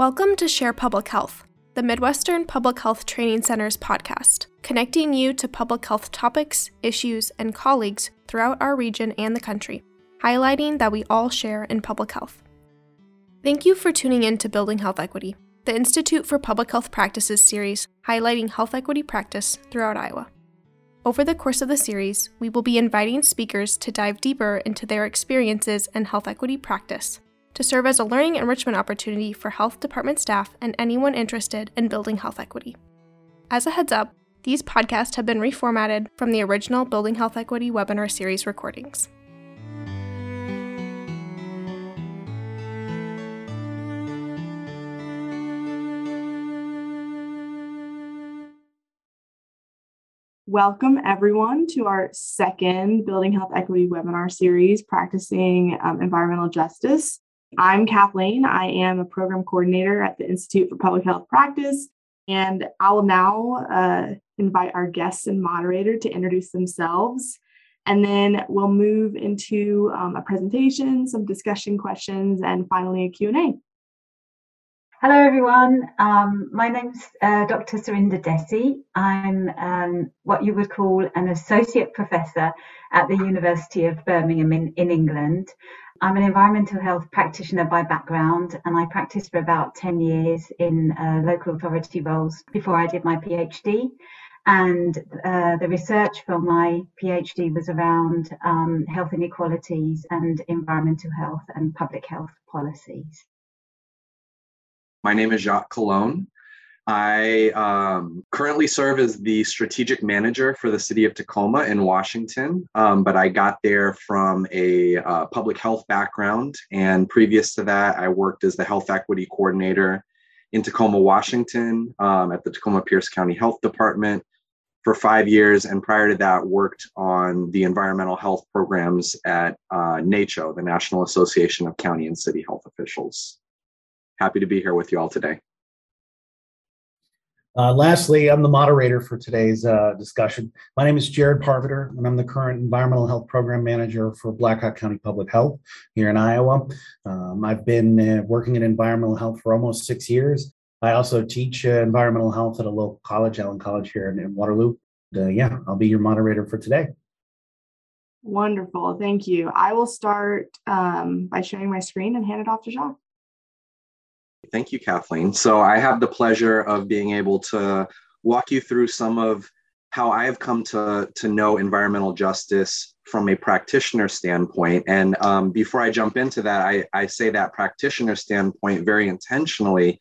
Welcome to Share Public Health, the Midwestern Public Health Training Center's podcast, connecting you to public health topics, issues, and colleagues throughout our region and the country, highlighting that we all share in public health. Thank you for tuning in to Building Health Equity, the Institute for Public Health Practices series highlighting health equity practice throughout Iowa. Over the course of the series, we will be inviting speakers to dive deeper into their experiences in health equity practice to serve as a learning enrichment opportunity for health department staff and anyone interested in building health equity. As a heads up, these podcasts have been reformatted from the original Building Health Equity webinar series recordings. Welcome, everyone, to our second Building Health Equity webinar series, Practicing um, Environmental Justice. I'm Kathleen. I am a program coordinator at the Institute for Public Health Practice. And I will now uh, invite our guests and moderator to introduce themselves. And then we'll move into um, a presentation, some discussion questions, and finally a Q&A. Hello, everyone. Um, my name's uh, Dr. Surindar Dhesi. I'm um, what you would call an associate professor at the University of Birmingham in, in England. I'm an environmental health practitioner by background, and I practiced for about 10 years in uh, local authority roles before I did my PhD. And uh, the research for my PhD was around um, health inequalities and environmental health and public health policies. My name is Jacques Colon. I um, currently serve as the strategic manager for the city of Tacoma in Washington, um, but I got there from a uh, public health background. And previous to that, I worked as the health equity coordinator in Tacoma, Washington, um, at the Tacoma Pierce County Health Department for five years. And prior to that, worked on the environmental health programs at uh, NACCHO, the National Association of County and City Health Officials. Happy to be here with you all today. Uh, lastly, I'm the moderator for today's uh, discussion. My name is Jared Parviter, and I'm the current Environmental Health Program Manager for Blackhawk County Public Health here in Iowa. Um, I've been uh, working in environmental health for almost six years. I also teach uh, environmental health at a local college, Allen College here in, in Waterloo. Uh, yeah, I'll be your moderator for today. Wonderful. Thank you. I will start um, by sharing my screen and hand it off to Jacques. Thank you, Kathleen. So I have the pleasure of being able to walk you through some of how I have come to, to know environmental justice from a practitioner standpoint. And um, before I jump into that, I, I say that practitioner standpoint very intentionally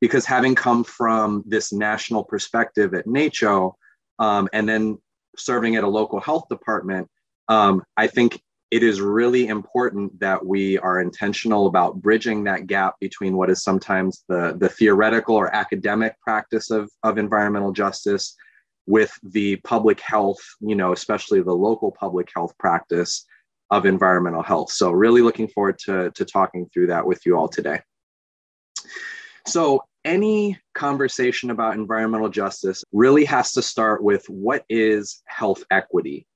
because having come from this national perspective at NACCHO um, and then serving at a local health department, um, I think it is really important that we are intentional about bridging that gap between what is sometimes the, the theoretical or academic practice of, of environmental justice with the public health, you know, especially the local public health practice of environmental health. So, really looking forward to, to talking through that with you all today. So, any conversation about environmental justice really has to start with what is health equity?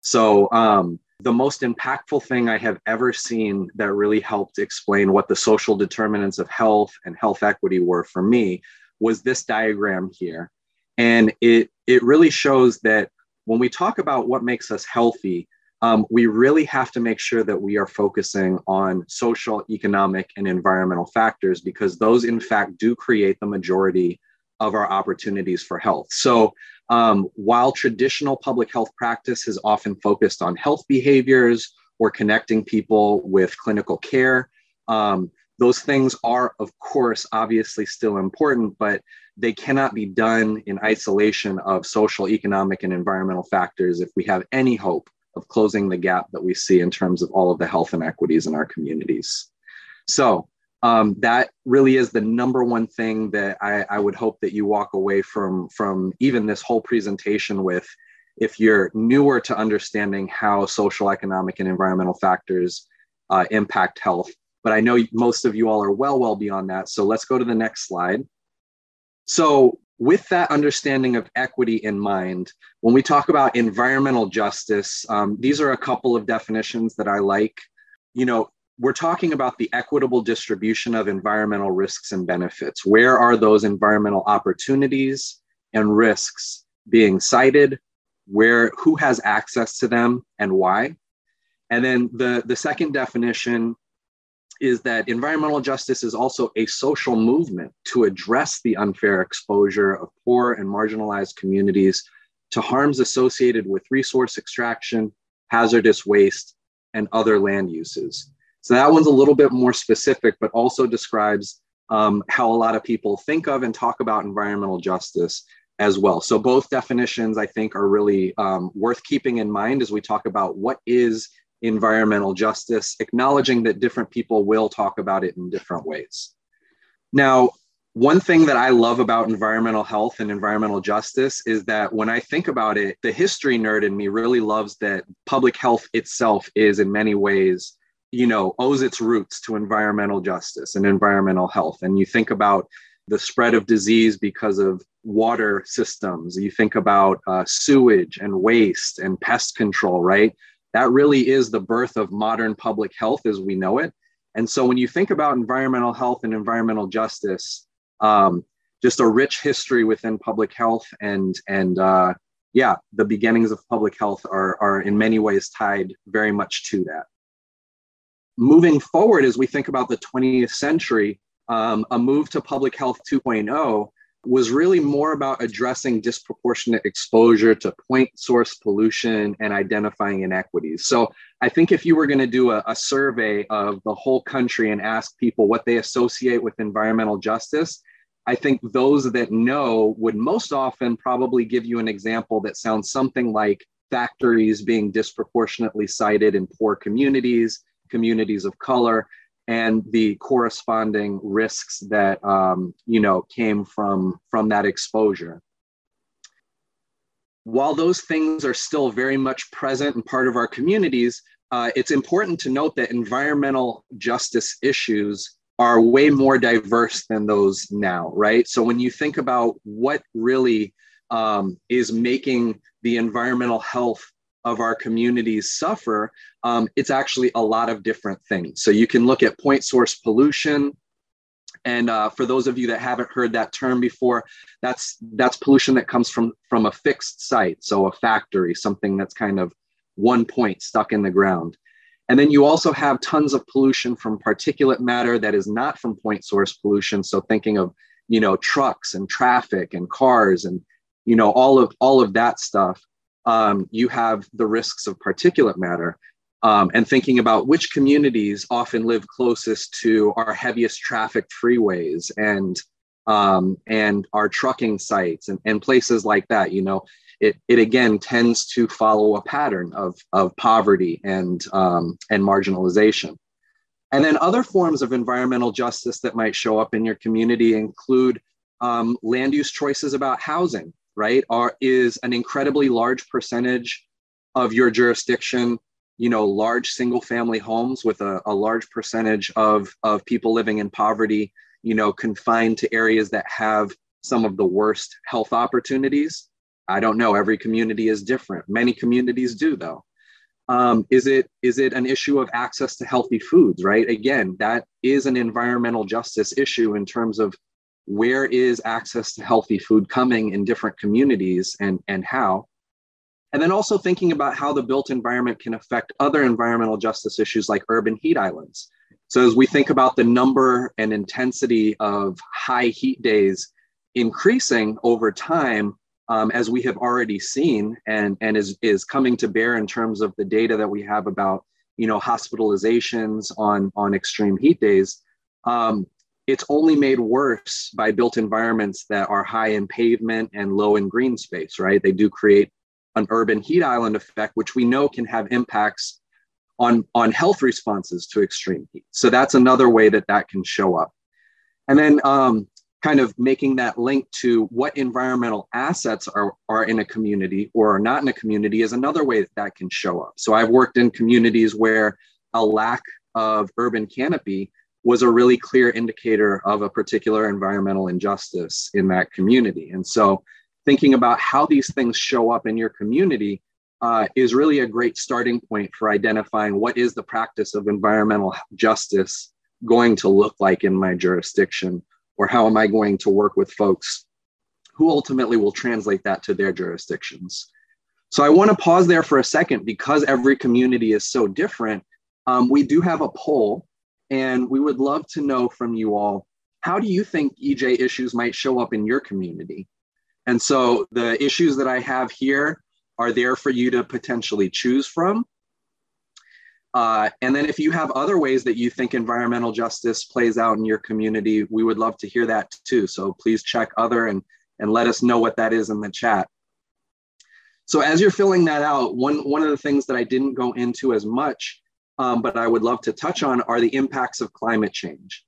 So, um, the most impactful thing I have ever seen that really helped explain what the social determinants of health and health equity were for me was this diagram here. And it, it really shows that when we talk about what makes us healthy, um, we really have to make sure that we are focusing on social, economic, and environmental factors because those, in fact, do create the majority of our opportunities for health. So, um, while traditional public health practice has often focused on health behaviors or connecting people with clinical care, um, those things are, of course, obviously still important, but they cannot be done in isolation of social, economic, and environmental factors if we have any hope of closing the gap that we see in terms of all of the health inequities in our communities. So, um, that really is the number one thing that I, I, would hope that you walk away from from even this whole presentation with. If you're newer to understanding how social economic and environmental factors uh, impact health but i know most of you all are well well beyond that. So let's go to the next slide. So with that understanding of equity in mind when we talk about environmental justice um, these are a couple of definitions that i like. You know we're talking about the equitable distribution of environmental risks and benefits. Where are those environmental opportunities and risks being cited? Where, who has access to them and why? And then the, the second definition is that environmental justice is also a social movement to address the unfair exposure of poor and marginalized communities to harms associated with resource extraction, hazardous waste, and other land uses. So that one's a little bit more specific, but also describes um, how a lot of people think of and talk about environmental justice as well. So both definitions, I think, are really um, worth keeping in mind as we talk about what is environmental justice, acknowledging that different people will talk about it in different ways. Now, one thing that I love about environmental health and environmental justice is that when I think about it, the history nerd in me really loves that public health itself is in many ways, you know, owes its roots to environmental justice and environmental health. And you think about the spread of disease because of water systems, you think about uh, sewage and waste and pest control, right? that really is the birth of modern public health as we know it. And so when you think about environmental health and environmental justice, um, just a rich history within public health and and uh, yeah, the beginnings of public health are are in many ways tied very much to that. Moving forward, as we think about the 20th century, um, a move to public health 2.0 was really more about addressing disproportionate exposure to point source pollution and identifying inequities. So I think if you were going to do a, a, survey of the whole country and ask people what they associate with environmental justice, I think those that know would most often probably give you an example that sounds something like factories being disproportionately cited in poor communities, communities of color, and the corresponding risks that um, you know came from from that exposure. While those things are still very much present and part of our communities uh, it's important to note that environmental justice issues are way more diverse than those now right? So when you think about what really um, is making the environmental health of our communities suffer, um, it's actually a lot of different things. So you can look at point source pollution. And uh, for those of you that haven't heard that term before, that's that's pollution that comes from from a fixed site, so a factory, something that's kind of one point stuck in the ground. And then you also have tons of pollution from particulate matter that is not from point source pollution. So thinking of you know trucks and traffic and cars and you know all of all of that stuff um, you have the risks of particulate matter um, and thinking about which communities often live closest to our heaviest trafficked freeways and um, and our trucking sites and, and places like that you know it, it again tends to follow a pattern of, of poverty and um, and marginalization. And then other forms of environmental justice that might show up in your community include um, land use choices about housing right, are is an incredibly large percentage of your jurisdiction, you know, large single family homes with a, a large percentage of, of people living in poverty, you know, confined to areas that have some of the worst health opportunities. I don't know. Every community is different. Many communities do, though. Um, is it is it an issue of access to healthy foods? Right. Again, that is an environmental justice issue in terms of where is access to healthy food coming in different communities and, and how? And then also thinking about how the built environment can affect other environmental justice issues like urban heat islands. So, as we think about the number and intensity of high heat days increasing over time, um, as we have already seen and, and is, is coming to bear in terms of the data that we have about you know, hospitalizations on, on extreme heat days, um, it's only made worse by built environments that are high in pavement and low in green space, right? They do create an urban heat island effect, which we know can have impacts on, on health responses to extreme heat. So that's another way that that can show up. And then um, kind of making that link to what environmental assets are, are in a community or are not in a community is another way that that can show up. So I've worked in communities where a lack of urban canopy was a really clear indicator of a particular environmental injustice in that community. And so, thinking about how these things show up in your community uh, is really a great starting point for identifying what is the practice of environmental justice going to look like in my jurisdiction, or how am I going to work with folks who ultimately will translate that to their jurisdictions. So I want to pause there for a second because every community is so different. Um, we do have a poll, and we would love to know from you all how do you think EJ issues might show up in your community? And so the issues that I have here are there for you to potentially choose from. Uh, and then if you have other ways that you think environmental justice plays out in your community, we would love to hear that too. So please check other and, and let us know what that is in the chat. So as you're filling that out, one, one of the things that I didn't go into as much, um, but I would love to touch on are the impacts of climate change.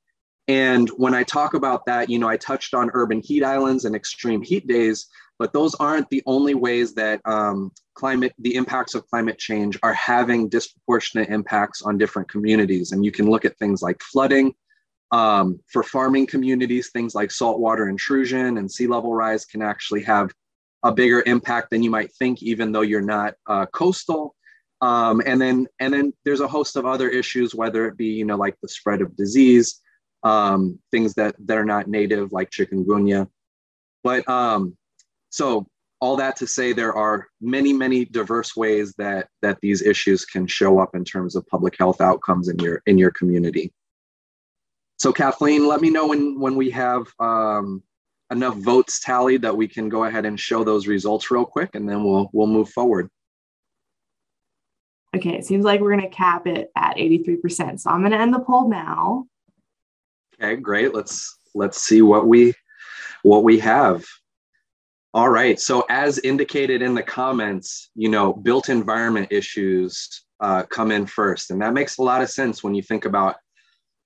And when I talk about that, you know, I touched on urban heat islands and extreme heat days, but those aren't the only ways that um, climate, the impacts of climate change are having disproportionate impacts on different communities. And you can look at things like flooding. Um, for farming communities, things like saltwater intrusion and sea level rise can actually have a bigger impact than you might think, even though you're not uh, coastal. Um, and then, and then there's a host of other issues, whether it be, you know, like the spread of disease, um, things that, that are not native like chikungunya. But um, so all that to say, there are many, many diverse ways that, that these issues can show up in terms of public health outcomes in your, in your community. So Kathleen, let me know when, when we have um, enough votes tallied that we can go ahead and show those results real quick and then we'll, we'll move forward. Okay, it seems like we're gonna cap it at 83%. So I'm gonna end the poll now. Okay, great. Let's let's see what we what we have. All right. So as indicated in the comments, you know, built environment issues uh, come in first, and that makes a lot of sense when you think about,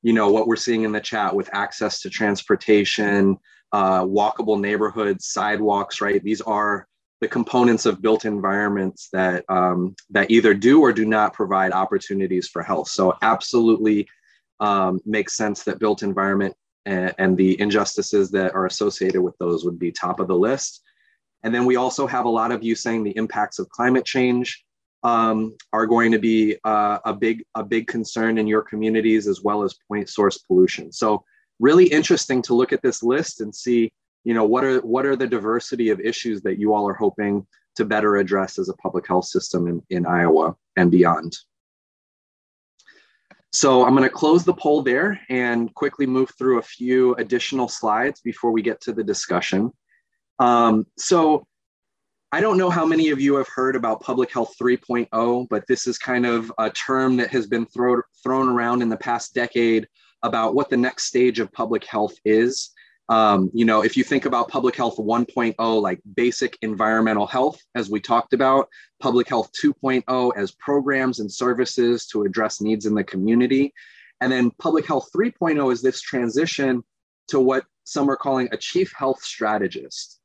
you know, what we're seeing in the chat with access to transportation, uh, walkable neighborhoods, sidewalks. Right. These are the components of built environments that um, that either do or do not provide opportunities for health. So absolutely um, makes sense that built environment and, and, the injustices that are associated with those would be top of the list. And then we also have a lot of you saying the impacts of climate change um, are going to be uh, a big a big concern in your communities as well as point source pollution. So really interesting to look at this list and see, you know, what are what are the diversity of issues that you all are hoping to better address as a public health system in, in Iowa and beyond. So I'm going to close the poll there and quickly move through a few additional slides before we get to the discussion. Um, so I don't know how many of you have heard about Public Health 3.0, but this is kind of a term that has been throw, thrown around in the past decade about what the next stage of public health is. Um, you know, if you think about public health 1.0, like basic environmental health, as we talked about, public health 2.0 as programs and services to address needs in the community. And then public health 3.0 is this transition to what some are calling a chief health strategist.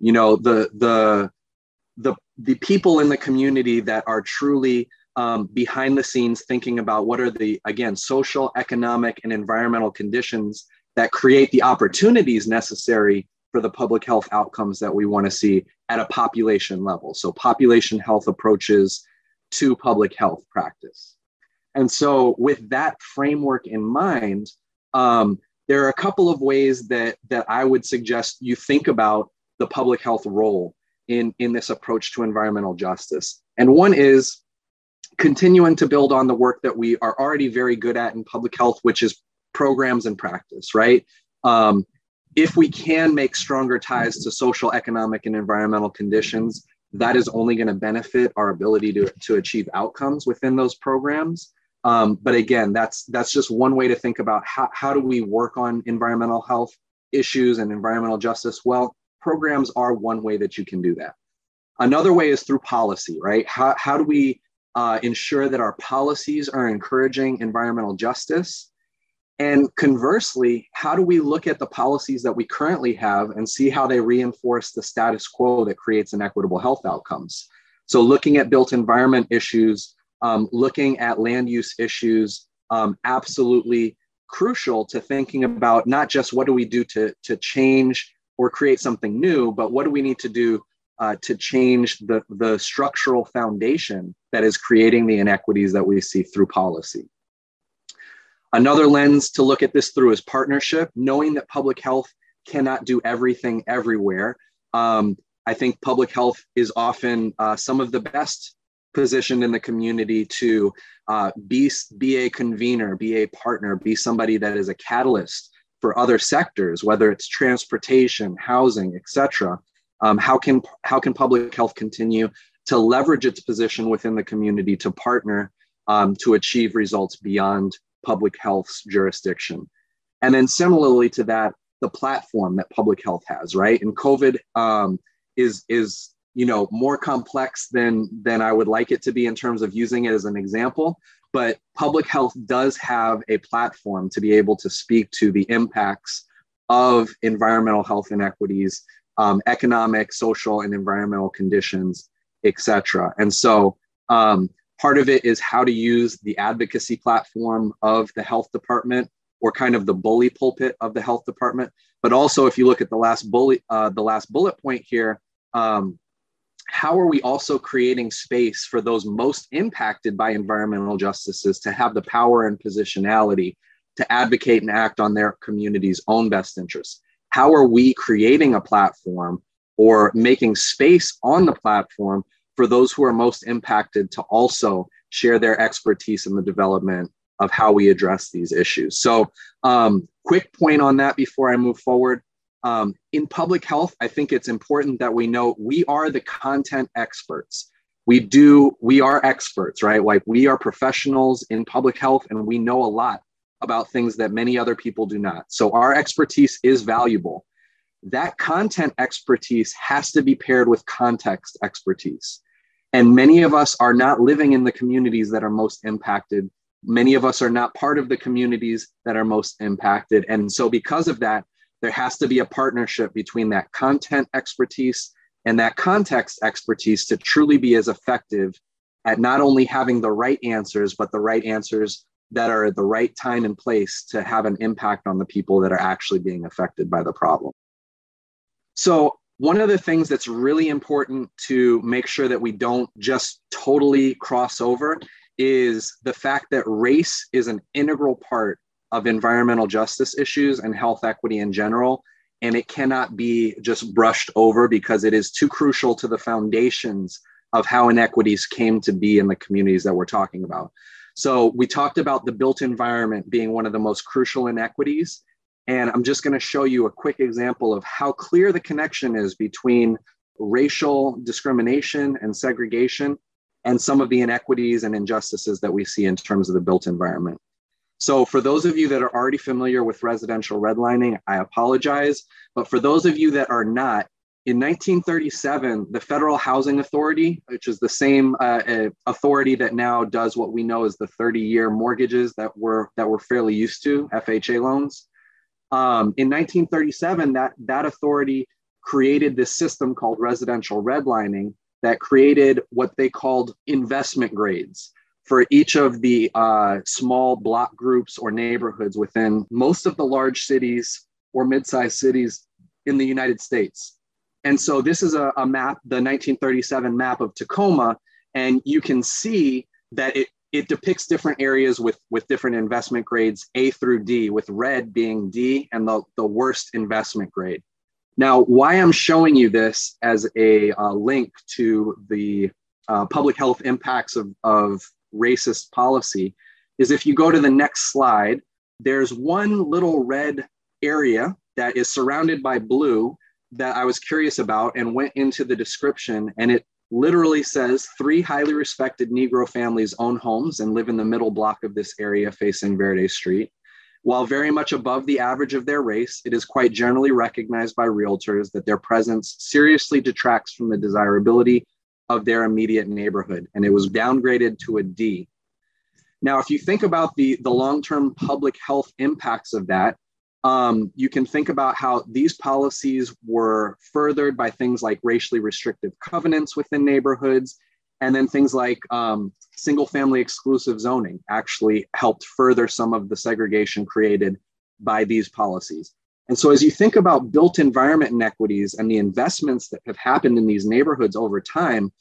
You know, the, the, the, the people in the community that are truly um, behind the scenes thinking about what are the, again, social, economic, and environmental conditions that create the opportunities necessary for the public health outcomes that we want to see at a population level. So, population health approaches to public health practice. And so, with that framework in mind, um, there are a couple of ways that, that I would suggest you think about the public health role in, in this approach to environmental justice. And one is continuing to build on the work that we are already very good at in public health, which is programs and practice, right? Um, if we can make stronger ties to social, economic, and environmental conditions, that is only going to benefit our ability to, to achieve outcomes within those programs. Um, but again, that's that's just one way to think about how, how do we work on environmental health issues and environmental justice. Well, programs are one way that you can do that. Another way is through policy, right? How, how do we uh, ensure that our policies are encouraging environmental justice and conversely, how do we look at the policies that we currently have and see how they reinforce the status quo that creates inequitable health outcomes? So, looking at built environment issues, um, looking at land use issues, um, absolutely crucial to thinking about not just what do we do to, to change or create something new, but what do we need to do uh, to change the, the structural foundation that is creating the inequities that we see through policy. Another lens to look at this through is partnership, knowing that public health cannot do everything everywhere. Um, I think public health is often uh, some of the best positioned in the community to uh, be, be a convener, be a partner, be somebody that is a catalyst for other sectors, whether it's transportation, housing, etc. Um, how can how can public health continue to leverage its position within the community to partner um, to achieve results beyond public health's jurisdiction? And then similarly to that, the platform that public health has, right? And COVID um, is is you know more complex than than I would like it to be in terms of using it as an example. But public health does have a platform to be able to speak to the impacts of environmental health inequities um, economic, social, and environmental conditions, etc. And so um, part of it is how to use the advocacy platform of the health department or kind of the bully pulpit of the health department. But also, if you look at the last bully, uh, the last bullet point here, um, how are we also creating space for those most impacted by environmental justices to have the power and positionality to advocate and act on their community's own best interests? how are we creating a platform or making space on the platform for those who are most impacted to also share their expertise in the development of how we address these issues. So, um, quick point on that before I move forward. Um, in public health, I think it's important that we know we are the content experts. We do, we are experts, right? Like we are professionals in public health and we know a lot about things that many other people do not. So our expertise is valuable. That content expertise has to be paired with context expertise. And many of us are not living in the communities that are most impacted. Many of us are not part of the communities that are most impacted. And so, because of that, there has to be a partnership between that content expertise and that context expertise to truly be as effective at not only having the right answers, but the right answers that are at the right time and place to have an impact on the people that are actually being affected by the problem. So, one of the things that's really important to make sure that we don't just totally cross over is the fact that race is an integral part of environmental justice issues and health equity in general. And it cannot be just brushed over because it is too crucial to the foundations of how inequities came to be in the communities that we're talking about. So we talked about the built environment being one of the most crucial inequities. And I'm just going to show you a quick example of how clear the connection is between racial discrimination and segregation and some of the inequities and injustices that we see in terms of the built environment. So, for those of you that are already familiar with residential redlining, I apologize. But for those of you that are not, in 1937, the Federal Housing Authority, which is the same uh, uh authority that now does what we know as the 30-year mortgages that we're that we're fairly used to, FHA loans. Um, in 1937, that that authority created this system called residential redlining that created what they called investment grades for each of the uh, small block groups or neighborhoods within most of the large cities or mid-sized cities in the United States. And so this is a, a map, the 1937 map of Tacoma, and you can see that it, it depicts different areas with, with different investment grades, A through D, with red being D and the, the worst investment grade. Now, why I'm showing you this as a uh, link to the uh, public health impacts of, of racist policy is if you go to the next slide, there's one little red area that is surrounded by blue that I was curious about and went into the description, and it literally says three highly respected Negro families own homes and live in the middle block of this area facing Verde Street. While very much above the average of their race, it is quite generally recognized by realtors that their presence seriously detracts from the desirability of their immediate neighborhood, and it was downgraded to a D. Now, if you think about the, the long term public health impacts of that, um, you can think about how these policies were furthered by things like racially restrictive covenants within neighborhoods, and then things like um, single family exclusive zoning actually helped further some of the segregation created by these policies. And so, as you think about built environment inequities and the investments that have happened in these neighborhoods over time,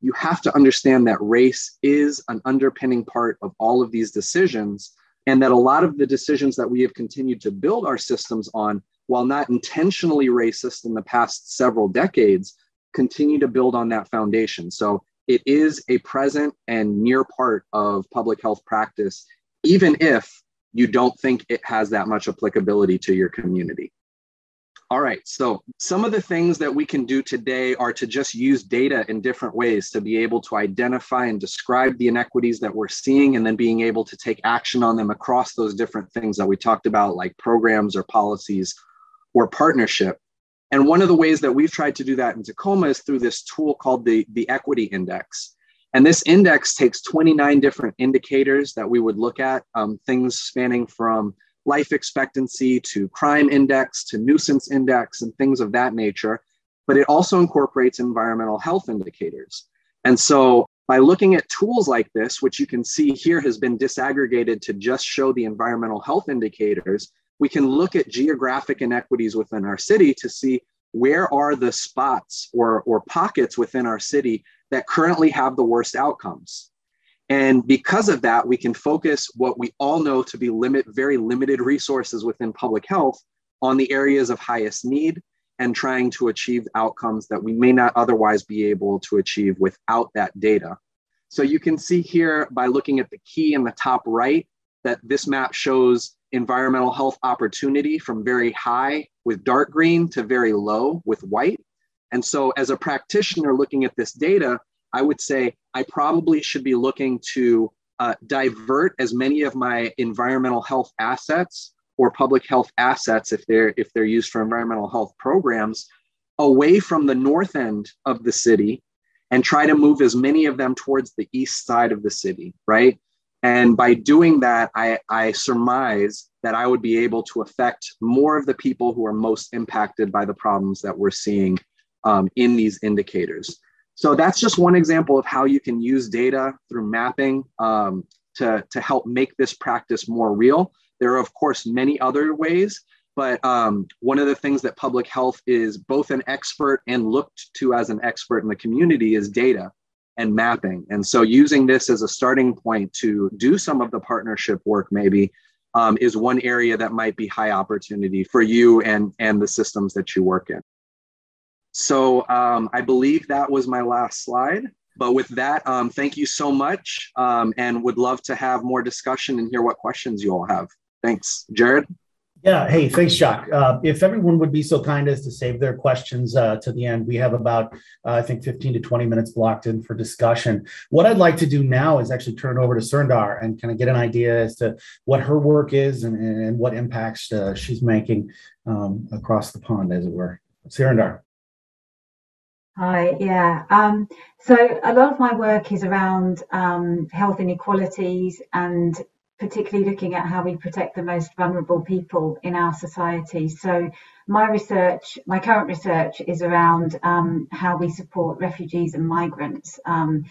you have to understand that race is an underpinning part of all of these decisions, and that a lot of the decisions that we have continued to build our systems on, while not intentionally racist in the past several decades, continue to build on that foundation. So, it is a present and near part of public health practice, even if you don't think it has that much applicability to your community. All right, so some of the things that we can do today are to just use data in different ways to be able to identify and describe the inequities that we're seeing and then being able to take action on them across those different things that we talked about, like programs or policies or partnership. And one of the ways that we've tried to do that in Tacoma is through this tool called the, the Equity Index. And this index takes 29 different indicators that we would look at, um, things spanning from life expectancy to crime index to nuisance index and things of that nature. But it also incorporates environmental health indicators. And so by looking at tools like this, which you can see here has been disaggregated to just show the environmental health indicators, we can look at geographic inequities within our city to see where are the spots or, or pockets within our city that currently have the worst outcomes. And because of that, we can focus what we all know to be limit, very limited resources within public health on the areas of highest need and trying to achieve outcomes that we may not otherwise be able to achieve without that data. So you can see here by looking at the key in the top right that this map shows environmental health opportunity from very high with dark green to very low with white. And so, as a practitioner looking at this data, I would say I probably should be looking to uh, divert as many of my environmental health assets or public health assets, if they're if they're used for environmental health programs, away from the north end of the city, and try to move as many of them towards the east side of the city, right? And by doing that, I, I surmise that I would be able to affect more of the people who are most impacted by the problems that we're seeing um, in these indicators. So that's just one example of how you can use data through mapping um, to, to help make this practice more real. There are, of course, many other ways, but um, one of the things that public health is both an expert and looked to as an expert in the community is data and mapping. And so using this as a starting point to do some of the partnership work maybe um, is one area that might be high opportunity for you and, and the systems that you work in. So um, I believe that was my last slide. But with that, um, thank you so much um, and would love to have more discussion and hear what questions you all have. Thanks. Jared? Yeah. Hey, thanks, Jacques. Uh, if everyone would be so kind as to save their questions uh, to the end, we have about, uh, I think, 15 to 20 minutes blocked in for discussion. What I'd like to do now is actually turn over to Surindar and kind of get an idea as to what her work is and, and what impacts uh, she's making um, across the pond, as it were. Surindar. Hi, yeah. Um, so a lot of my work is around um, health inequalities and particularly looking at how we protect the most vulnerable people in our society. So my research, my current research is around um, how we support refugees and migrants, um,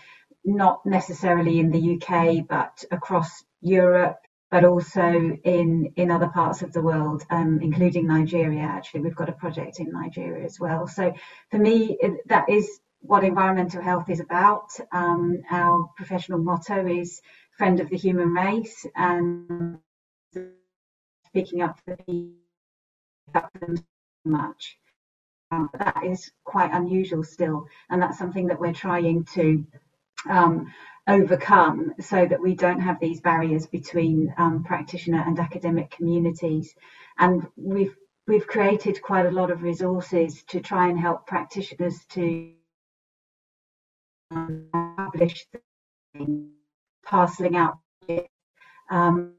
not necessarily in the UK, but across Europe, but also in, in other parts of the world, um, including Nigeria. Actually, we've got a project in Nigeria as well. So for me, that is what environmental health is about. Um, our professional motto is friend of the human race and speaking up for them much. Um, that is quite unusual still, and that's something that we're trying to um, overcome so that we don't have these barriers between um, practitioner and academic communities. And we've we've created quite a lot of resources to try and help practitioners to publish parceling out um,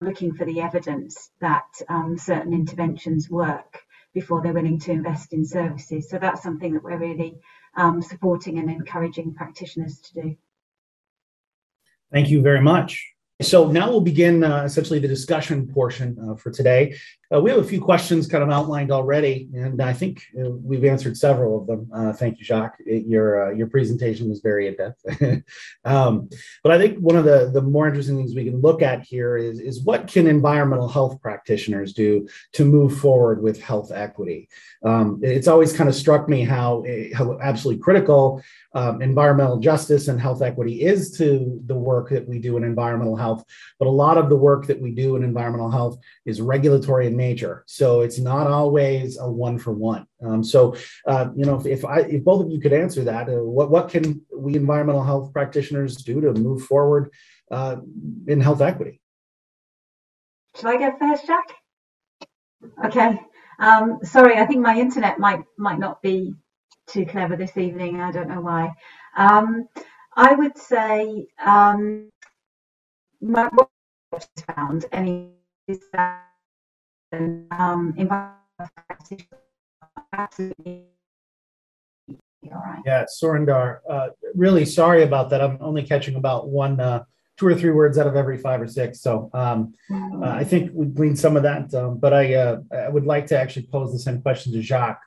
looking for the evidence that um, certain interventions work before they're willing to invest in services. So that's something that we're really um, supporting and encouraging practitioners to do. Thank you very much. So now we'll begin uh, essentially the discussion portion uh, for today. Uh, we have a few questions kind of outlined already, and I think uh, we've answered several of them. Uh, thank you, Jacques. Your uh, your presentation was very in depth. um, but I think one of the, the more interesting things we can look at here is, is what can environmental health practitioners do to move forward with health equity? Um, it's always kind of struck me how, how absolutely critical um, environmental justice and health equity is to the work that we do in environmental health. But a lot of the work that we do in environmental health is regulatory in nature. So it's not always a one for one. Um, so, uh, you know, if, if, I, if both of you could answer that, uh, what, what can we environmental health practitioners do to move forward uh, in health equity? Should I go first, Jack? Okay. Um, sorry, I think my internet might might not be too clever this evening. I don't know why. Um, I would say um, my, found any um, absolutely all right. Yeah, Surindar, uh, really sorry about that. I'm only catching about one, uh, two or three words out of every five or six. So um, mm-hmm. uh, I think we gleaned some of that. Um, but I, uh, I would like to actually pose the same question to Jacques.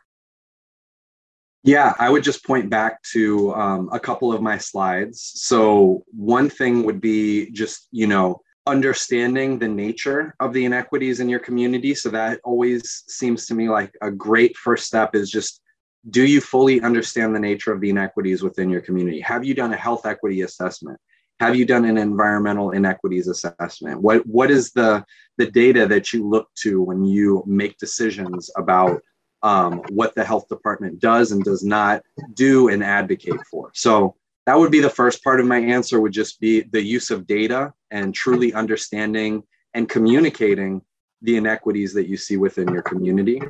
Yeah, I would just point back to um, a couple of my slides. So, one thing would be just, you know, understanding the nature of the inequities in your community. So, that always seems to me like a great first step is just do you fully understand the nature of the inequities within your community? Have you done a health equity assessment? Have you done an environmental inequities assessment? What, what is the, the data that you look to when you make decisions about um, what the health department does and does not do and advocate for. So that would be the first part of my answer would just be the use of data and truly understanding and communicating the inequities that you see within your community.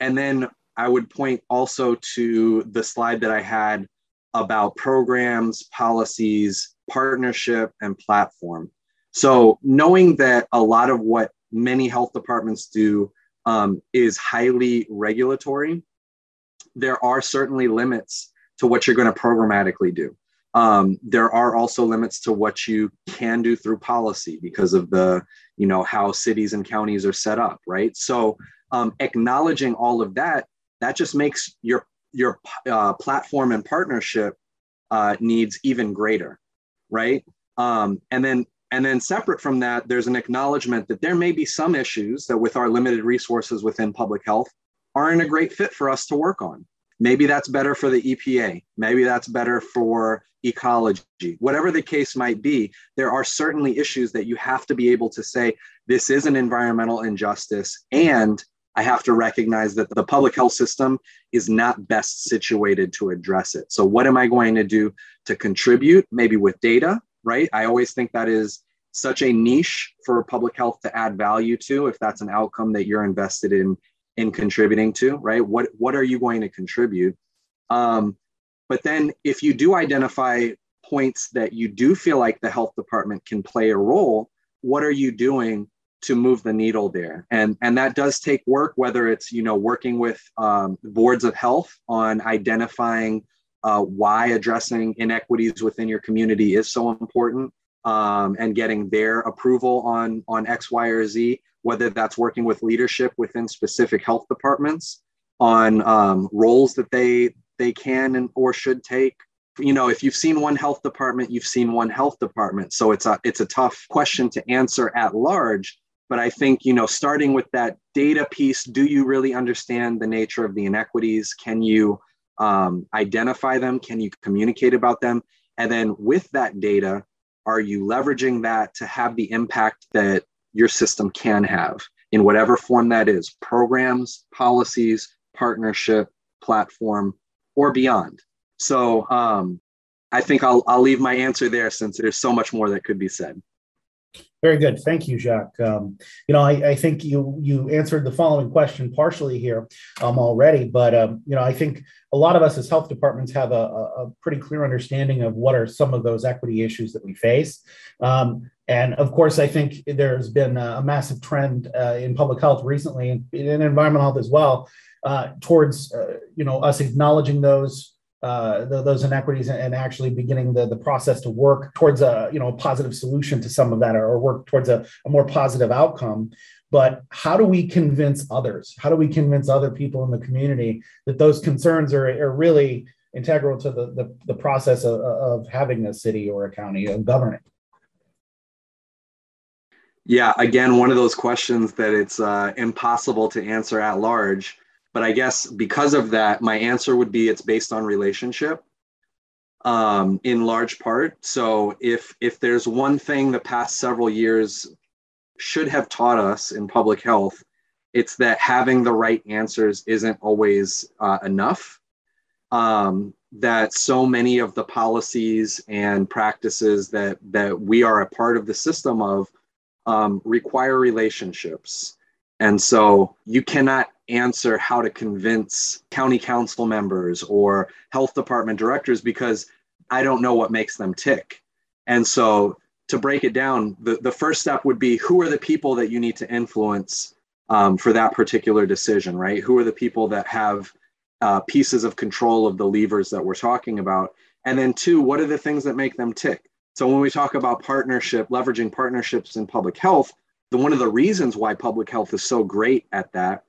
And then I would point also to the slide that I had about programs, policies, partnership, and platform. So, knowing that a lot of what many health departments do um, is highly regulatory, there are certainly limits to what you're going to programmatically do. Um, there are also limits to what you can do through policy because of the, you know, how cities and counties are set up, right? So um, acknowledging all of that, that just makes your your uh, platform and partnership uh, needs even greater, right? Um, and then and then separate from that, there's an acknowledgement that there may be some issues that with our limited resources within public health aren't a great fit for us to work on. Maybe that's better for the EPA. Maybe that's better for ecology. Whatever the case might be, there are certainly issues that you have to be able to say, this is an environmental injustice. And I have to recognize that the public health system is not best situated to address it. So, what am I going to do to contribute, maybe with data, right? I always think that is such a niche for public health to add value to if that's an outcome that you're invested in in contributing to, right? What what are you going to contribute? Um, but then if you do identify points that you do feel like the health department can play a role, what are you doing to move the needle there? And and that does take work, whether it's you know working with um, boards of health on identifying uh, why addressing inequities within your community is so important um, and getting their approval on, on X, Y, or Z, whether that's working with leadership within specific health departments on um, roles that they, they can and, or should take. You know, if you've seen one health department, you've seen one health department. So it's a, it's a tough question to answer at large. But I think, you know, starting with that data piece, do you really understand the nature of the inequities? Can you um, identify them? Can you communicate about them? And then with that data, are you leveraging that to have the impact that your system can have in whatever form that is programs, policies, partnership, platform, or beyond? So um, I think I'll, I'll leave my answer there since there's so much more that could be said. Very good. Thank you, Jacques. Um, you know, I, I, think you you answered the following question partially here um, already, but um, you know, I think a lot of us as health departments have a, a, pretty clear understanding of what are some of those equity issues that we face. Um, and of course, I think there's been a massive trend uh, in public health recently, and in environmental health as well, uh, towards uh, you know us acknowledging those uh, those inequities and actually beginning the, the process to work towards a you know a positive solution to some of that or work towards a, a more positive outcome. But how do we convince others? How do we convince other people in the community that those concerns are, are really integral to the, the, the process of, of having a city or a county of governing? Yeah again one of those questions that it's uh, impossible to answer at large but I guess because of that, my answer would be it's based on relationship um, in large part. So if if there's one thing the past several years should have taught us in public health, it's that having the right answers isn't always uh, enough. Um, that so many of the policies and practices that that we are a part of the system of um, require relationships and so you cannot answer how to convince county council members or health department directors because I don't know what makes them tick. And so to break it down, the, the first step would be who are the people that you need to influence um, for that particular decision, right? Who are the people that have uh, pieces of control of the levers that we're talking about? And then, two, what are the things that make them tick? So, when we talk about partnership, leveraging partnerships in public health, the one of the reasons why public health is so great at that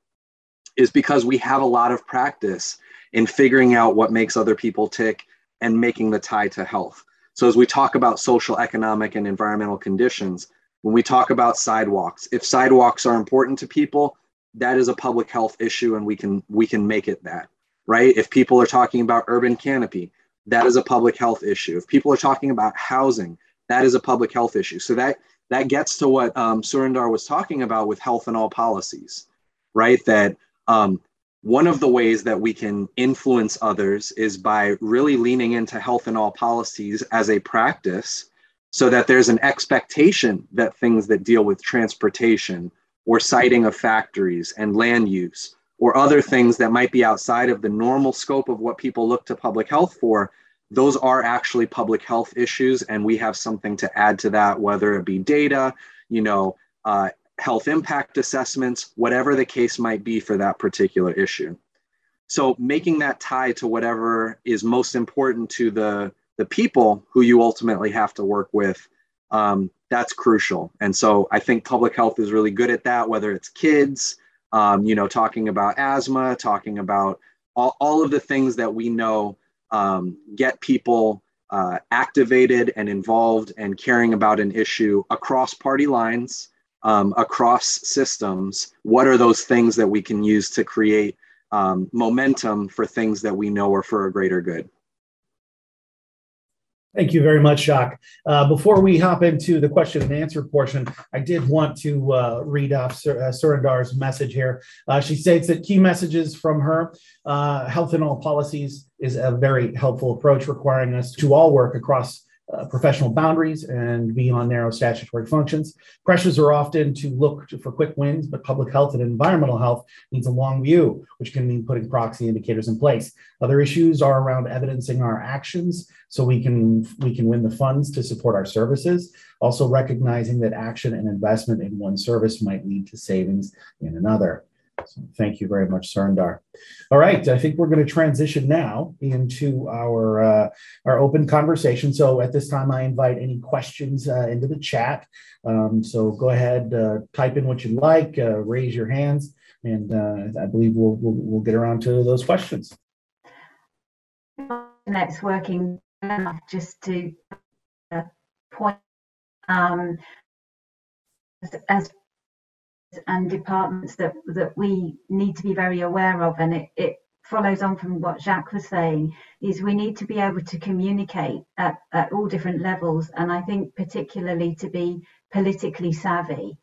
is because we have a lot of practice in figuring out what makes other people tick and making the tie to health. So as we talk about social, economic, and environmental conditions, when we talk about sidewalks, if sidewalks are important to people, that is a public health issue and we can we can make it that, right? If people are talking about urban canopy, that is a public health issue. If people are talking about housing, that is a public health issue. So that that gets to what um, Surindar was talking about with health and all policies, right? That um, one of the ways that we can influence others is by really leaning into health and all policies as a practice so that there's an expectation that things that deal with transportation or siting of factories and land use or other things that might be outside of the normal scope of what people look to public health for those are actually public health issues. And we have something to add to that whether it be data you know uh, health impact assessments whatever the case might be for that particular issue. So making that tie to whatever is most important to the the people who you ultimately have to work with um, that's crucial. And so i think public health is really good at that whether it's kids um, you know talking about asthma talking about all, all of the things that we know um, get people uh, activated and involved and caring about an issue across party lines, um, across systems. What are those things that we can use to create um, momentum for things that we know are for a greater good? Thank you very much, Jacques. Uh, before we hop into the question and answer portion, I did want to uh, read off Sur- uh, message here. Uh, she states that key messages from her uh, health and all policies is a very helpful approach, requiring us to all work across uh, professional boundaries and beyond narrow statutory functions. Pressures are often to look to, for quick wins, but public health and environmental health needs a long view, which can mean putting proxy indicators in place. Other issues are around evidencing our actions so we can we can win the funds to support our services. Also recognizing that action and investment in one service might lead to savings in another. So thank you very much, Surindar. All right, I think we're going to transition now into our uh, our open conversation. So at this time, I invite any questions uh, into the chat. Um, so go ahead, uh, type in what you like, uh, raise your hands, and uh, I believe we'll, we'll, we'll get around to those questions. That's working enough just to uh, point um, as and departments that that we need to be very aware of and it, it follows on from what Jacques was saying is we need to be able to communicate at, at all different levels and I think particularly to be politically savvy.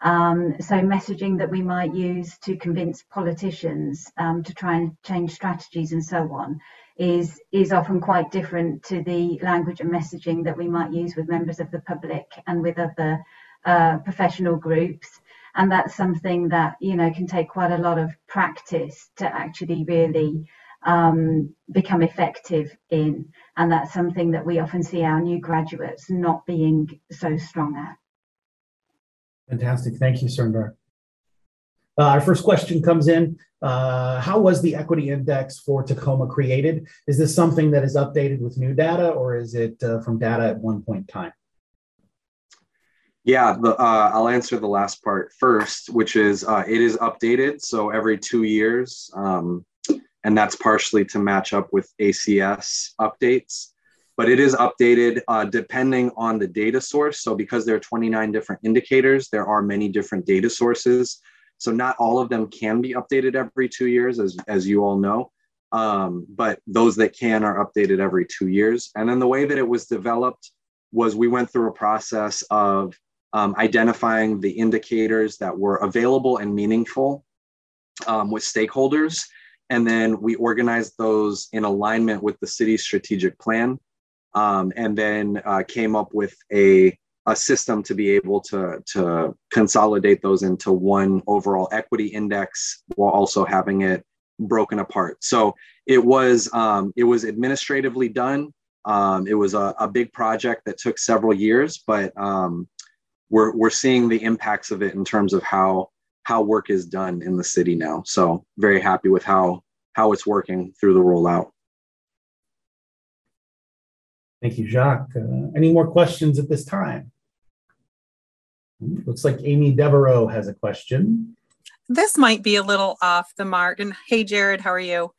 Um, so messaging that we might use to convince politicians um, to try and change strategies and so on is is often quite different to the language and messaging that we might use with members of the public and with other uh, professional groups and that's something that you know can take quite a lot of practice to actually really um, become effective in and that's something that we often see our new graduates not being so strong at fantastic thank you Surindar Uh, our first question comes in. Uh, how was the equity index for Tacoma created? Is this something that is updated with new data or is it uh, from data at one point in time? Yeah, the, uh, I'll answer the last part first, which is uh, it is updated. So every two years, um, and that's partially to match up with ACS updates but it is updated uh, depending on the data source. So because there are 29 different indicators, there are many different data sources. So not all of them can be updated every two years, as, as you all know. Um, but those that can are updated every two years. And then the way that it was developed was we went through a process of um, identifying the indicators that were available and meaningful um, with stakeholders. And then we organized those in alignment with the city's strategic plan um, and then uh, came up with a, a system to be able to, to consolidate those into one overall equity index while also having it broken apart. So it was um, it was administratively done. Um, it was a, a, big project that took several years, but um, we're we're seeing the impacts of it in terms of how how work is done in the city now. So very happy with how how it's working through the rollout. Thank you, Jacques. Uh, any more questions at this time? Looks like Amy Devereaux has a question. This might be a little off the mark. And hey, Jared, how are you?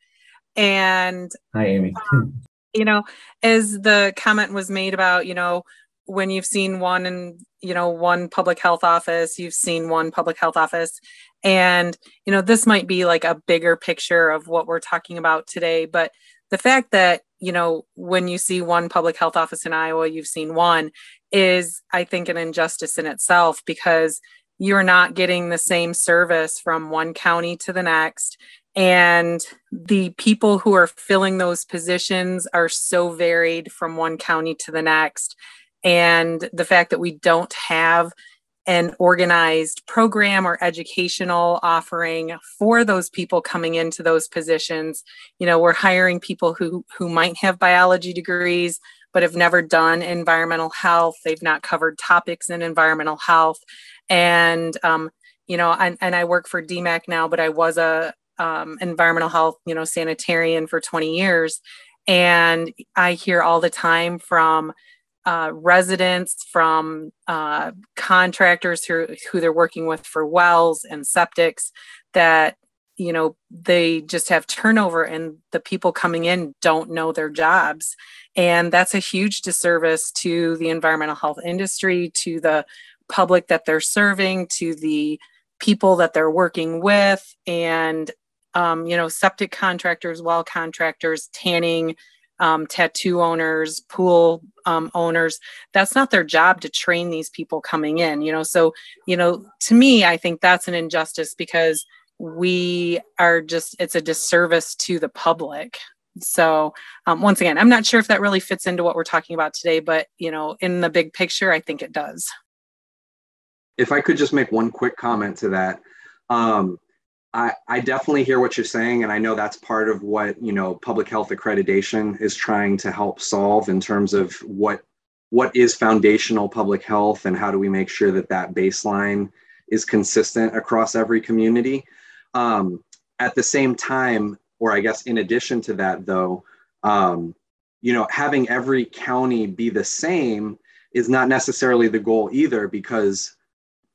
And hi, Amy. Um, you know, as the comment was made about, you know, when you've seen one in you know one public health office you've seen one public health office. And you know this might be like a bigger picture of what we're talking about today but the fact that you know when you see one public health office in iowa you've seen one is i think an injustice in itself because you're not getting the same service from one county to the next. And the people who are filling those positions are so varied from one county to the next and the fact that we don't have an organized program or educational offering for those people coming into those positions. You know we're hiring people who who might have biology degrees but have never done environmental health. They've not covered topics in environmental health. And um, you know and, and i work for dmac now but i was a um, environmental health you know sanitarian for 20 years. And i hear all the time from uh, residents, from uh, contractors who, who they're working with for wells and septics that you know they just have turnover and the people coming in don't know their jobs. And that's a huge disservice to the environmental health industry to the public that they're serving to the people that they're working with. And um, you know septic contractors well contractors tanning um, tattoo owners, pool um, owners. That's not their job to train these people coming in, you know. So, you know, to me, I think that's an injustice because we are just, it's a disservice to the public. So, um, once again, I'm not sure if that really fits into what we're talking about today, but, you know, in the big picture, I think it does. If I could just make one quick comment to that. Um, I, I definitely hear what you're saying, and I know that's part of what you know public health accreditation is trying to help solve in terms of what what is foundational public health and how do we make sure that that baseline is consistent across every community. Um, at the same time, or I guess in addition to that, though, um, you know, having every county be the same is not necessarily the goal either, because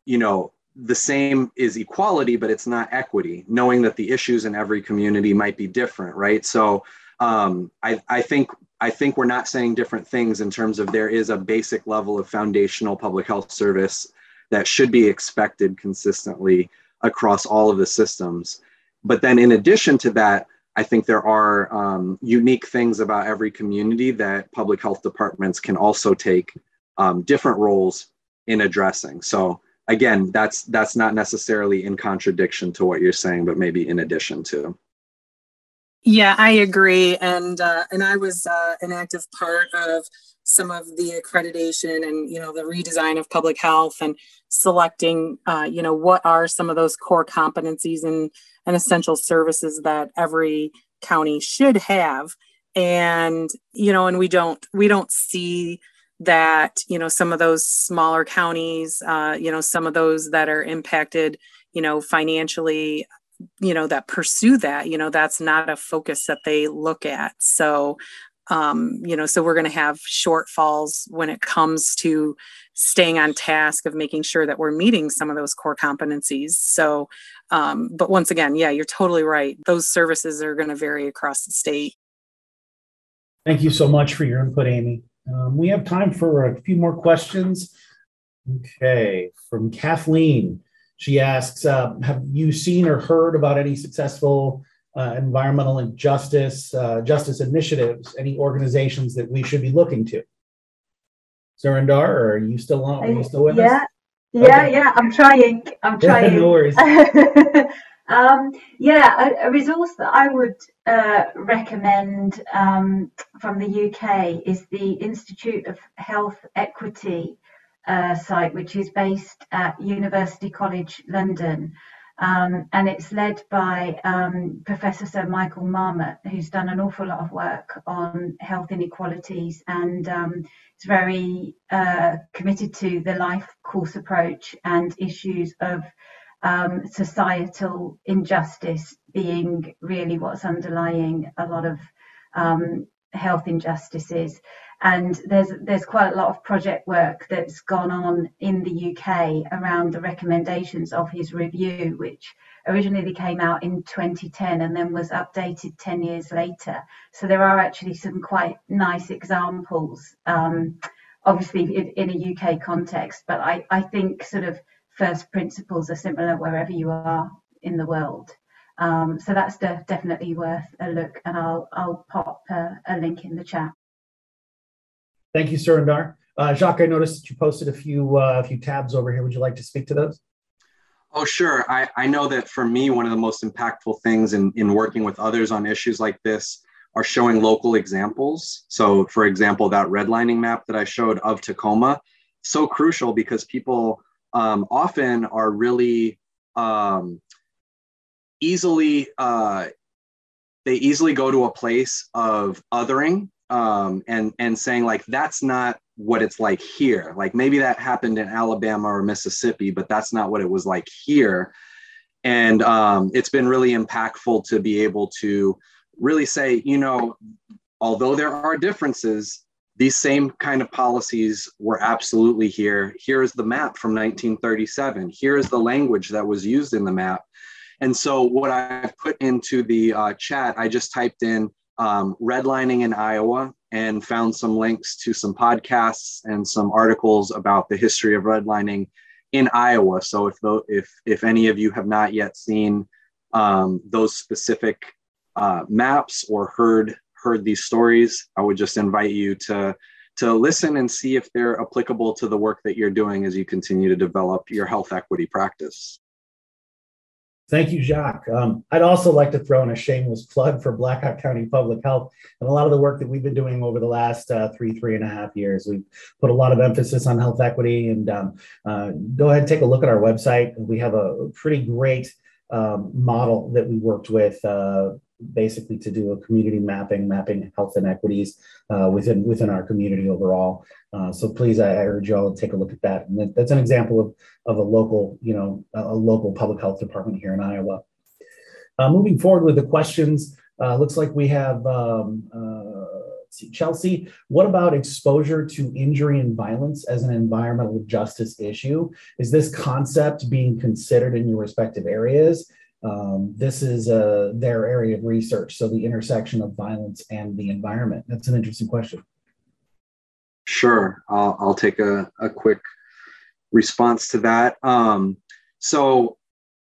you know the same is equality, but it's not equity, knowing that the issues in every community might be different, right? So um, I, I think I think we're not saying different things in terms of there is a basic level of foundational public health service that should be expected consistently across all of the systems. But then in addition to that, I think there are um, unique things about every community that public health departments can also take um, different roles in addressing. So again, that's that's not necessarily in contradiction to what you're saying, but maybe in addition to. Yeah, I agree, and uh, and I was uh, an active part of some of the accreditation and you know the redesign of public health and selecting uh, you know what are some of those core competencies and and essential services that every county should have and you know and we don't we don't see that you know some of those smaller counties uh, you know some of those that are impacted you know financially you know that pursue that you know that's not a focus that they look at. So um, you know so we're going to have shortfalls when it comes to staying on task of making sure that we're meeting some of those core competencies. So um, but once again yeah you're totally right. Those services are going to vary across the state. Thank you so much for your input amy um, we have time for a few more questions okay from kathleen she asks uh, have you seen or heard about any successful uh, environmental and justice uh, justice initiatives, any organizations that we should be looking to? Surindar, are you still on? Are you still with yeah. us? Yeah, okay. yeah, I'm trying. I'm trying. no worries. um, yeah, a, a, resource that I would uh, recommend um, from the UK is the Institute of Health Equity uh, site, which is based at University College London. Um, and it's led by um, Professor Sir Michael Marmot, who's done an awful lot of work on health inequalities and um, is very uh, committed to the life course approach and issues of um, societal injustice being really what's underlying a lot of um, health injustices and there's there's quite a lot of project work that's gone on in the UK around the recommendations of his review, which originally came out in 2010 and then was updated 10 years later. So there are actually some quite nice examples, um, obviously in, in, a UK context, but I, I think sort of first principles are similar wherever you are in the world. Um, so that's de- definitely worth a look, and I'll I'll pop a, a link in the chat. Thank you, Surindar. Uh, Jacques, I noticed that you posted a few uh, a few tabs over here. Would you like to speak to those? Oh, sure. I, I know that for me, one of the most impactful things in, in working with others on issues like this are showing local examples. So, for example, that redlining map that I showed of Tacoma, so crucial because people um, often are really um, easily, uh, they easily go to a place of othering um, and and saying like that's not what it's like here. Like maybe that happened in Alabama or Mississippi, but that's not what it was like here. And um, it's been really impactful to be able to really say, you know, although there are differences, these same kind of policies were absolutely here. Here is the map from 1937. Here is the language that was used in the map. And so, what I've put into the uh, chat, I just typed in um, redlining in Iowa and found some links to some podcasts and some articles about the history of redlining in Iowa. So if the, if if any of you have not yet seen um, those specific uh, maps or heard heard these stories, I would just invite you to to listen and see if they're applicable to the work that you're doing as you continue to develop your health equity practice. Thank you, Jacques. Um, I'd also like to throw in a shameless plug for Black Hawk County Public Health and a lot of the work that we've been doing over the last uh, three, three and a half years. We've put a lot of emphasis on health equity and um, uh, go ahead and take a look at our website. We have a pretty great um, model that we worked with uh, basically to do a community mapping, mapping health inequities uh, within within our community overall. Uh, so please, I, I, urge you all to take a look at that. And that, that's an example of, of a local, you know, a, local public health department here in Iowa. Uh, moving forward with the questions, uh, looks like we have um, uh, Chelsea. What about exposure to injury and violence as an environmental justice issue? Is this concept being considered in your respective areas? Um, this is uh, their area of research, so the intersection of violence and the environment. That's an interesting question. Sure, I'll, I'll take a, a quick response to that. Um, so,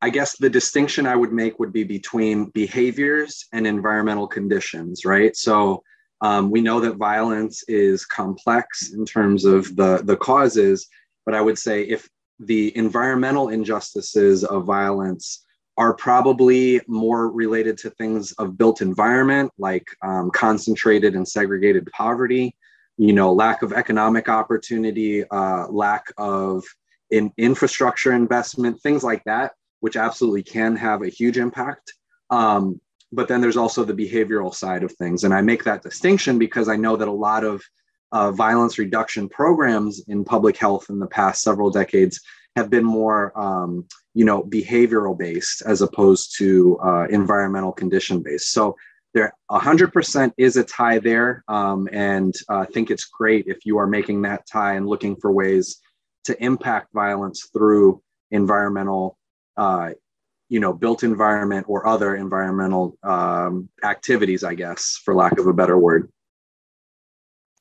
I guess the distinction I would make would be between behaviors and environmental conditions, right? So, um, we know that violence is complex in terms of the, the causes, but I would say if the environmental injustices of violence are probably more related to things of built environment like um, concentrated and segregated poverty you know lack of economic opportunity uh, lack of in infrastructure investment things like that which absolutely can have a huge impact. Um, but then there's also the behavioral side of things. And i make that distinction because i know that a lot of uh, violence reduction programs in public health in the past several decades have been more, um, you know, behavioral based as opposed to uh, environmental condition based. So there 100% is a tie there, um, and uh, I think it's great if you are making that tie and looking for ways to impact violence through environmental, uh, you know, built environment or other environmental um, activities, I guess, for lack of a better word.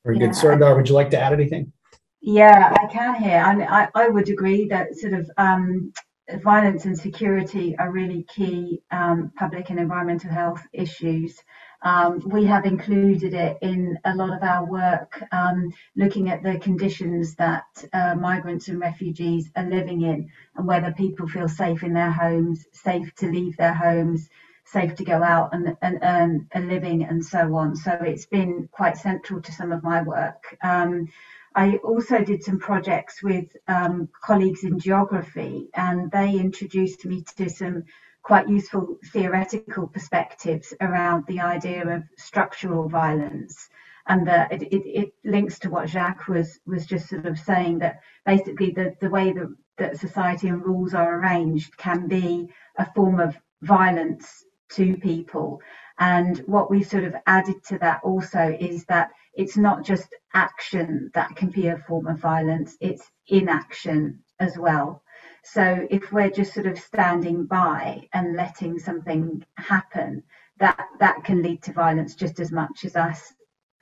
Very yeah. good. Sardar, would you like to add anything? Yeah, I can here. And I, I would agree that sort of um, violence and security are really key um, public and environmental health issues. Um, we have included it in a lot of our work, um, looking at the conditions that uh, migrants and refugees are living in and whether people feel safe in their homes, safe to leave their homes, safe to go out and, and earn a living, and so on. So it's been quite central to some of my work. Um, I also did some projects with um, colleagues in geography, and they introduced me to some quite useful theoretical perspectives around the idea of structural violence. And that it, it, it, links to what Jacques was was just sort of saying that basically the, the way that, that society and rules are arranged can be a form of violence to people. And what we've sort of added to that also is that it's not just action that can be a form of violence, it's inaction as well. So if we're just sort of standing by and letting something happen, that that can lead to violence just as much as us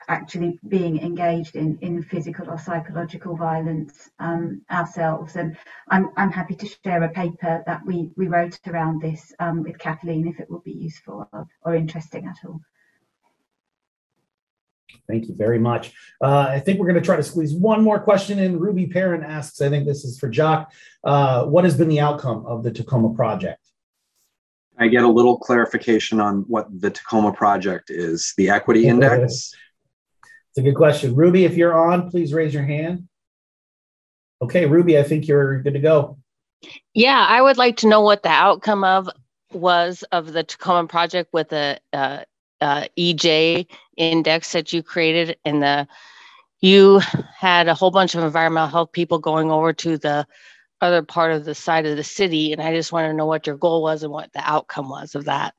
actually being engaged in, in physical or psychological violence um, ourselves. And I'm, I'm happy to share a paper that we, we wrote around this um, with Kathleen if it would be useful or, or interesting at all. Thank you very much. Uh, I think we're going to try to squeeze one more question in. Ruby Perrin asks, I think this is for Jacques. Uh, what has been the outcome of the Tacoma project? I get a little clarification on what the Tacoma project is. The equity index? It's a good question. Ruby, if you're on, please raise your hand. Okay, Ruby, I think you're good to go. Yeah, I would like to know what the outcome of was of the Tacoma project with the uh, uh, EJ index that you created and the you had a whole bunch of environmental health people going over to the other part of the side of the city and i just want to know what your goal was and what the outcome was of that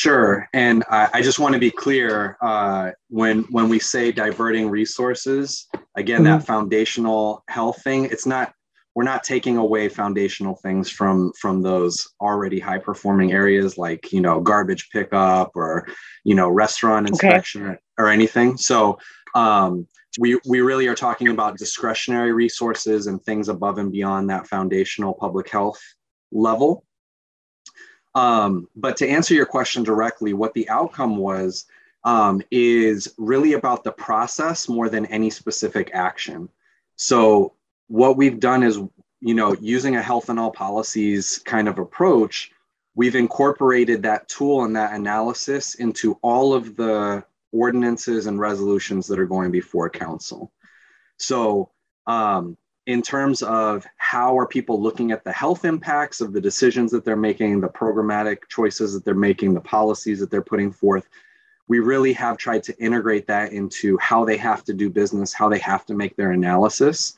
sure and i, I just want to be clear uh, when when we say diverting resources again mm-hmm. that foundational health thing it's not we're not taking away foundational things from from those already high performing areas like you know garbage pickup or you know restaurant inspection okay. or, or, anything so um, we we really are talking about discretionary resources and things above and beyond that foundational public health level um, but to answer your question directly what the outcome was um, is really about the process more than any specific action so what we've done is, you know, using a health and all policies kind of approach, we've incorporated that tool and that analysis into all of the ordinances and resolutions that are going before council. So, um, in terms of how are people looking at the health impacts of the decisions that they're making, the programmatic choices that they're making, the policies that they're putting forth, we really have tried to integrate that into how they have to do business, how they have to make their analysis.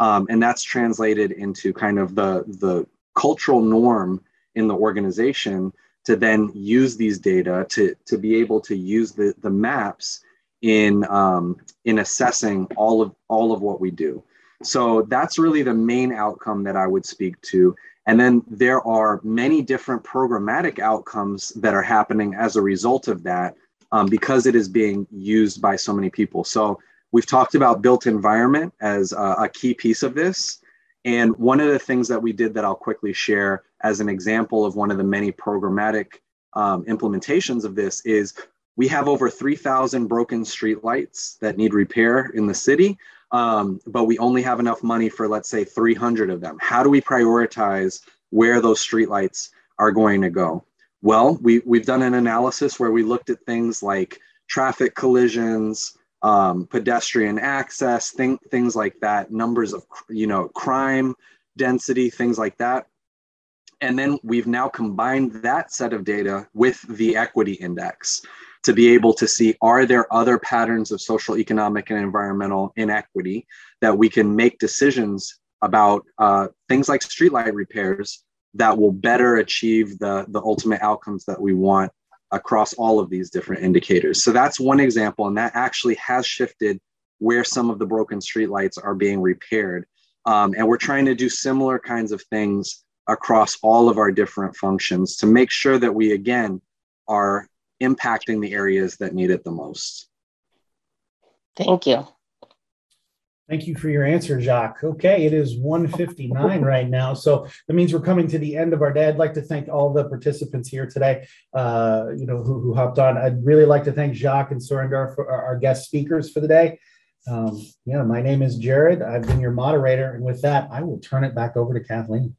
Um, and that's translated into kind of the, the cultural norm in the organization to then use these data to, to be able to use the, the maps in, um, in assessing all of, all of what we do. So that's really the main outcome that I would speak to. And then there are many different programmatic outcomes that are happening as a result of that um, because it is being used by so many people. So We've talked about built environment as a, a key piece of this. And one of the things that we did that I'll quickly share as an example of one of the many programmatic um, implementations of this is we have over 3,000 broken streetlights that need repair in the city, um, but we only have enough money for, let's say, 300 of them. How do we prioritize where those streetlights are going to go? Well, we, we've done an analysis where we looked at things like traffic collisions, um, pedestrian access, thing, things like that, numbers of, you know, crime density, things like that. And then we've now combined that set of data with the equity index. To be able to see are there other patterns of social, economic, and environmental inequity that we can make decisions about uh, things like streetlight repairs that will better achieve the, the ultimate outcomes that we want across all of these different indicators. So that's one example, and that actually has shifted where some of the broken streetlights are being repaired. Um, and we're trying to do similar kinds of things across all of our different functions to make sure that we, again, are impacting the areas that need it the most. Thank you. Thank you for your answer, Jacques. Okay, it is 159 right now. So that means we're coming to the end of our day. I'd like to thank all the participants here today, uh, you know, who, who, hopped on. I'd really like to thank Jacques and Surindar for our, our guest speakers for the day. Um, yeah, my name is Jared. I've been your moderator. And with that, I will turn it back over to Kathleen.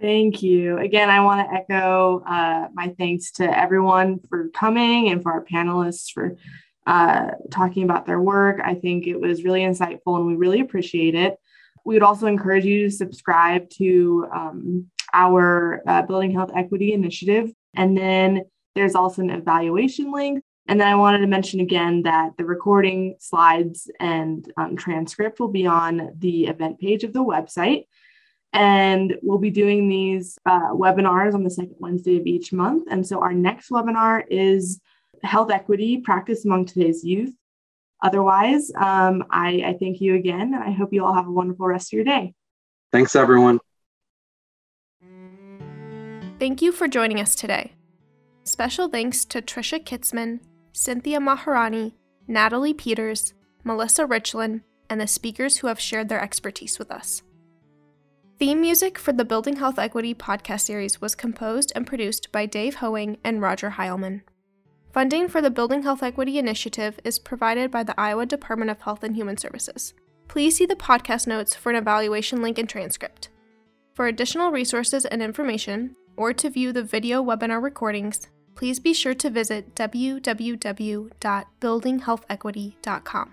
Thank you. Again, I want to echo uh, my thanks to everyone for coming and for our panelists for uh, talking about their work. I think it was really insightful and we really appreciate it. We would also encourage you to subscribe to um, our uh, Building Health Equity Initiative. And then there's also an evaluation link. And then I wanted to mention again that the recording, slides, and um, transcript will be on the event page of the website. And we'll be doing these uh, webinars on the second Wednesday of each month. And so our next webinar is Health Equity Practice Among Today's Youth. Otherwise, um, I, I thank you again, and I hope you all have a wonderful rest of your day. Thanks, everyone. Thank you for joining us today. Special thanks to Trisha Kitzman, Cynthia Maharani, Natalie Peters, Melissa Richland, and the speakers who have shared their expertise with us. Theme music for the Building Health Equity podcast series was composed and produced by Dave Hoeing and Roger Heilman. Funding for the Building Health Equity Initiative is provided by the Iowa Department of Health and Human Services. Please see the podcast notes for an evaluation link and transcript. For additional resources and information, or to view the video webinar recordings, please be sure to visit www.buildinghealthequity.com.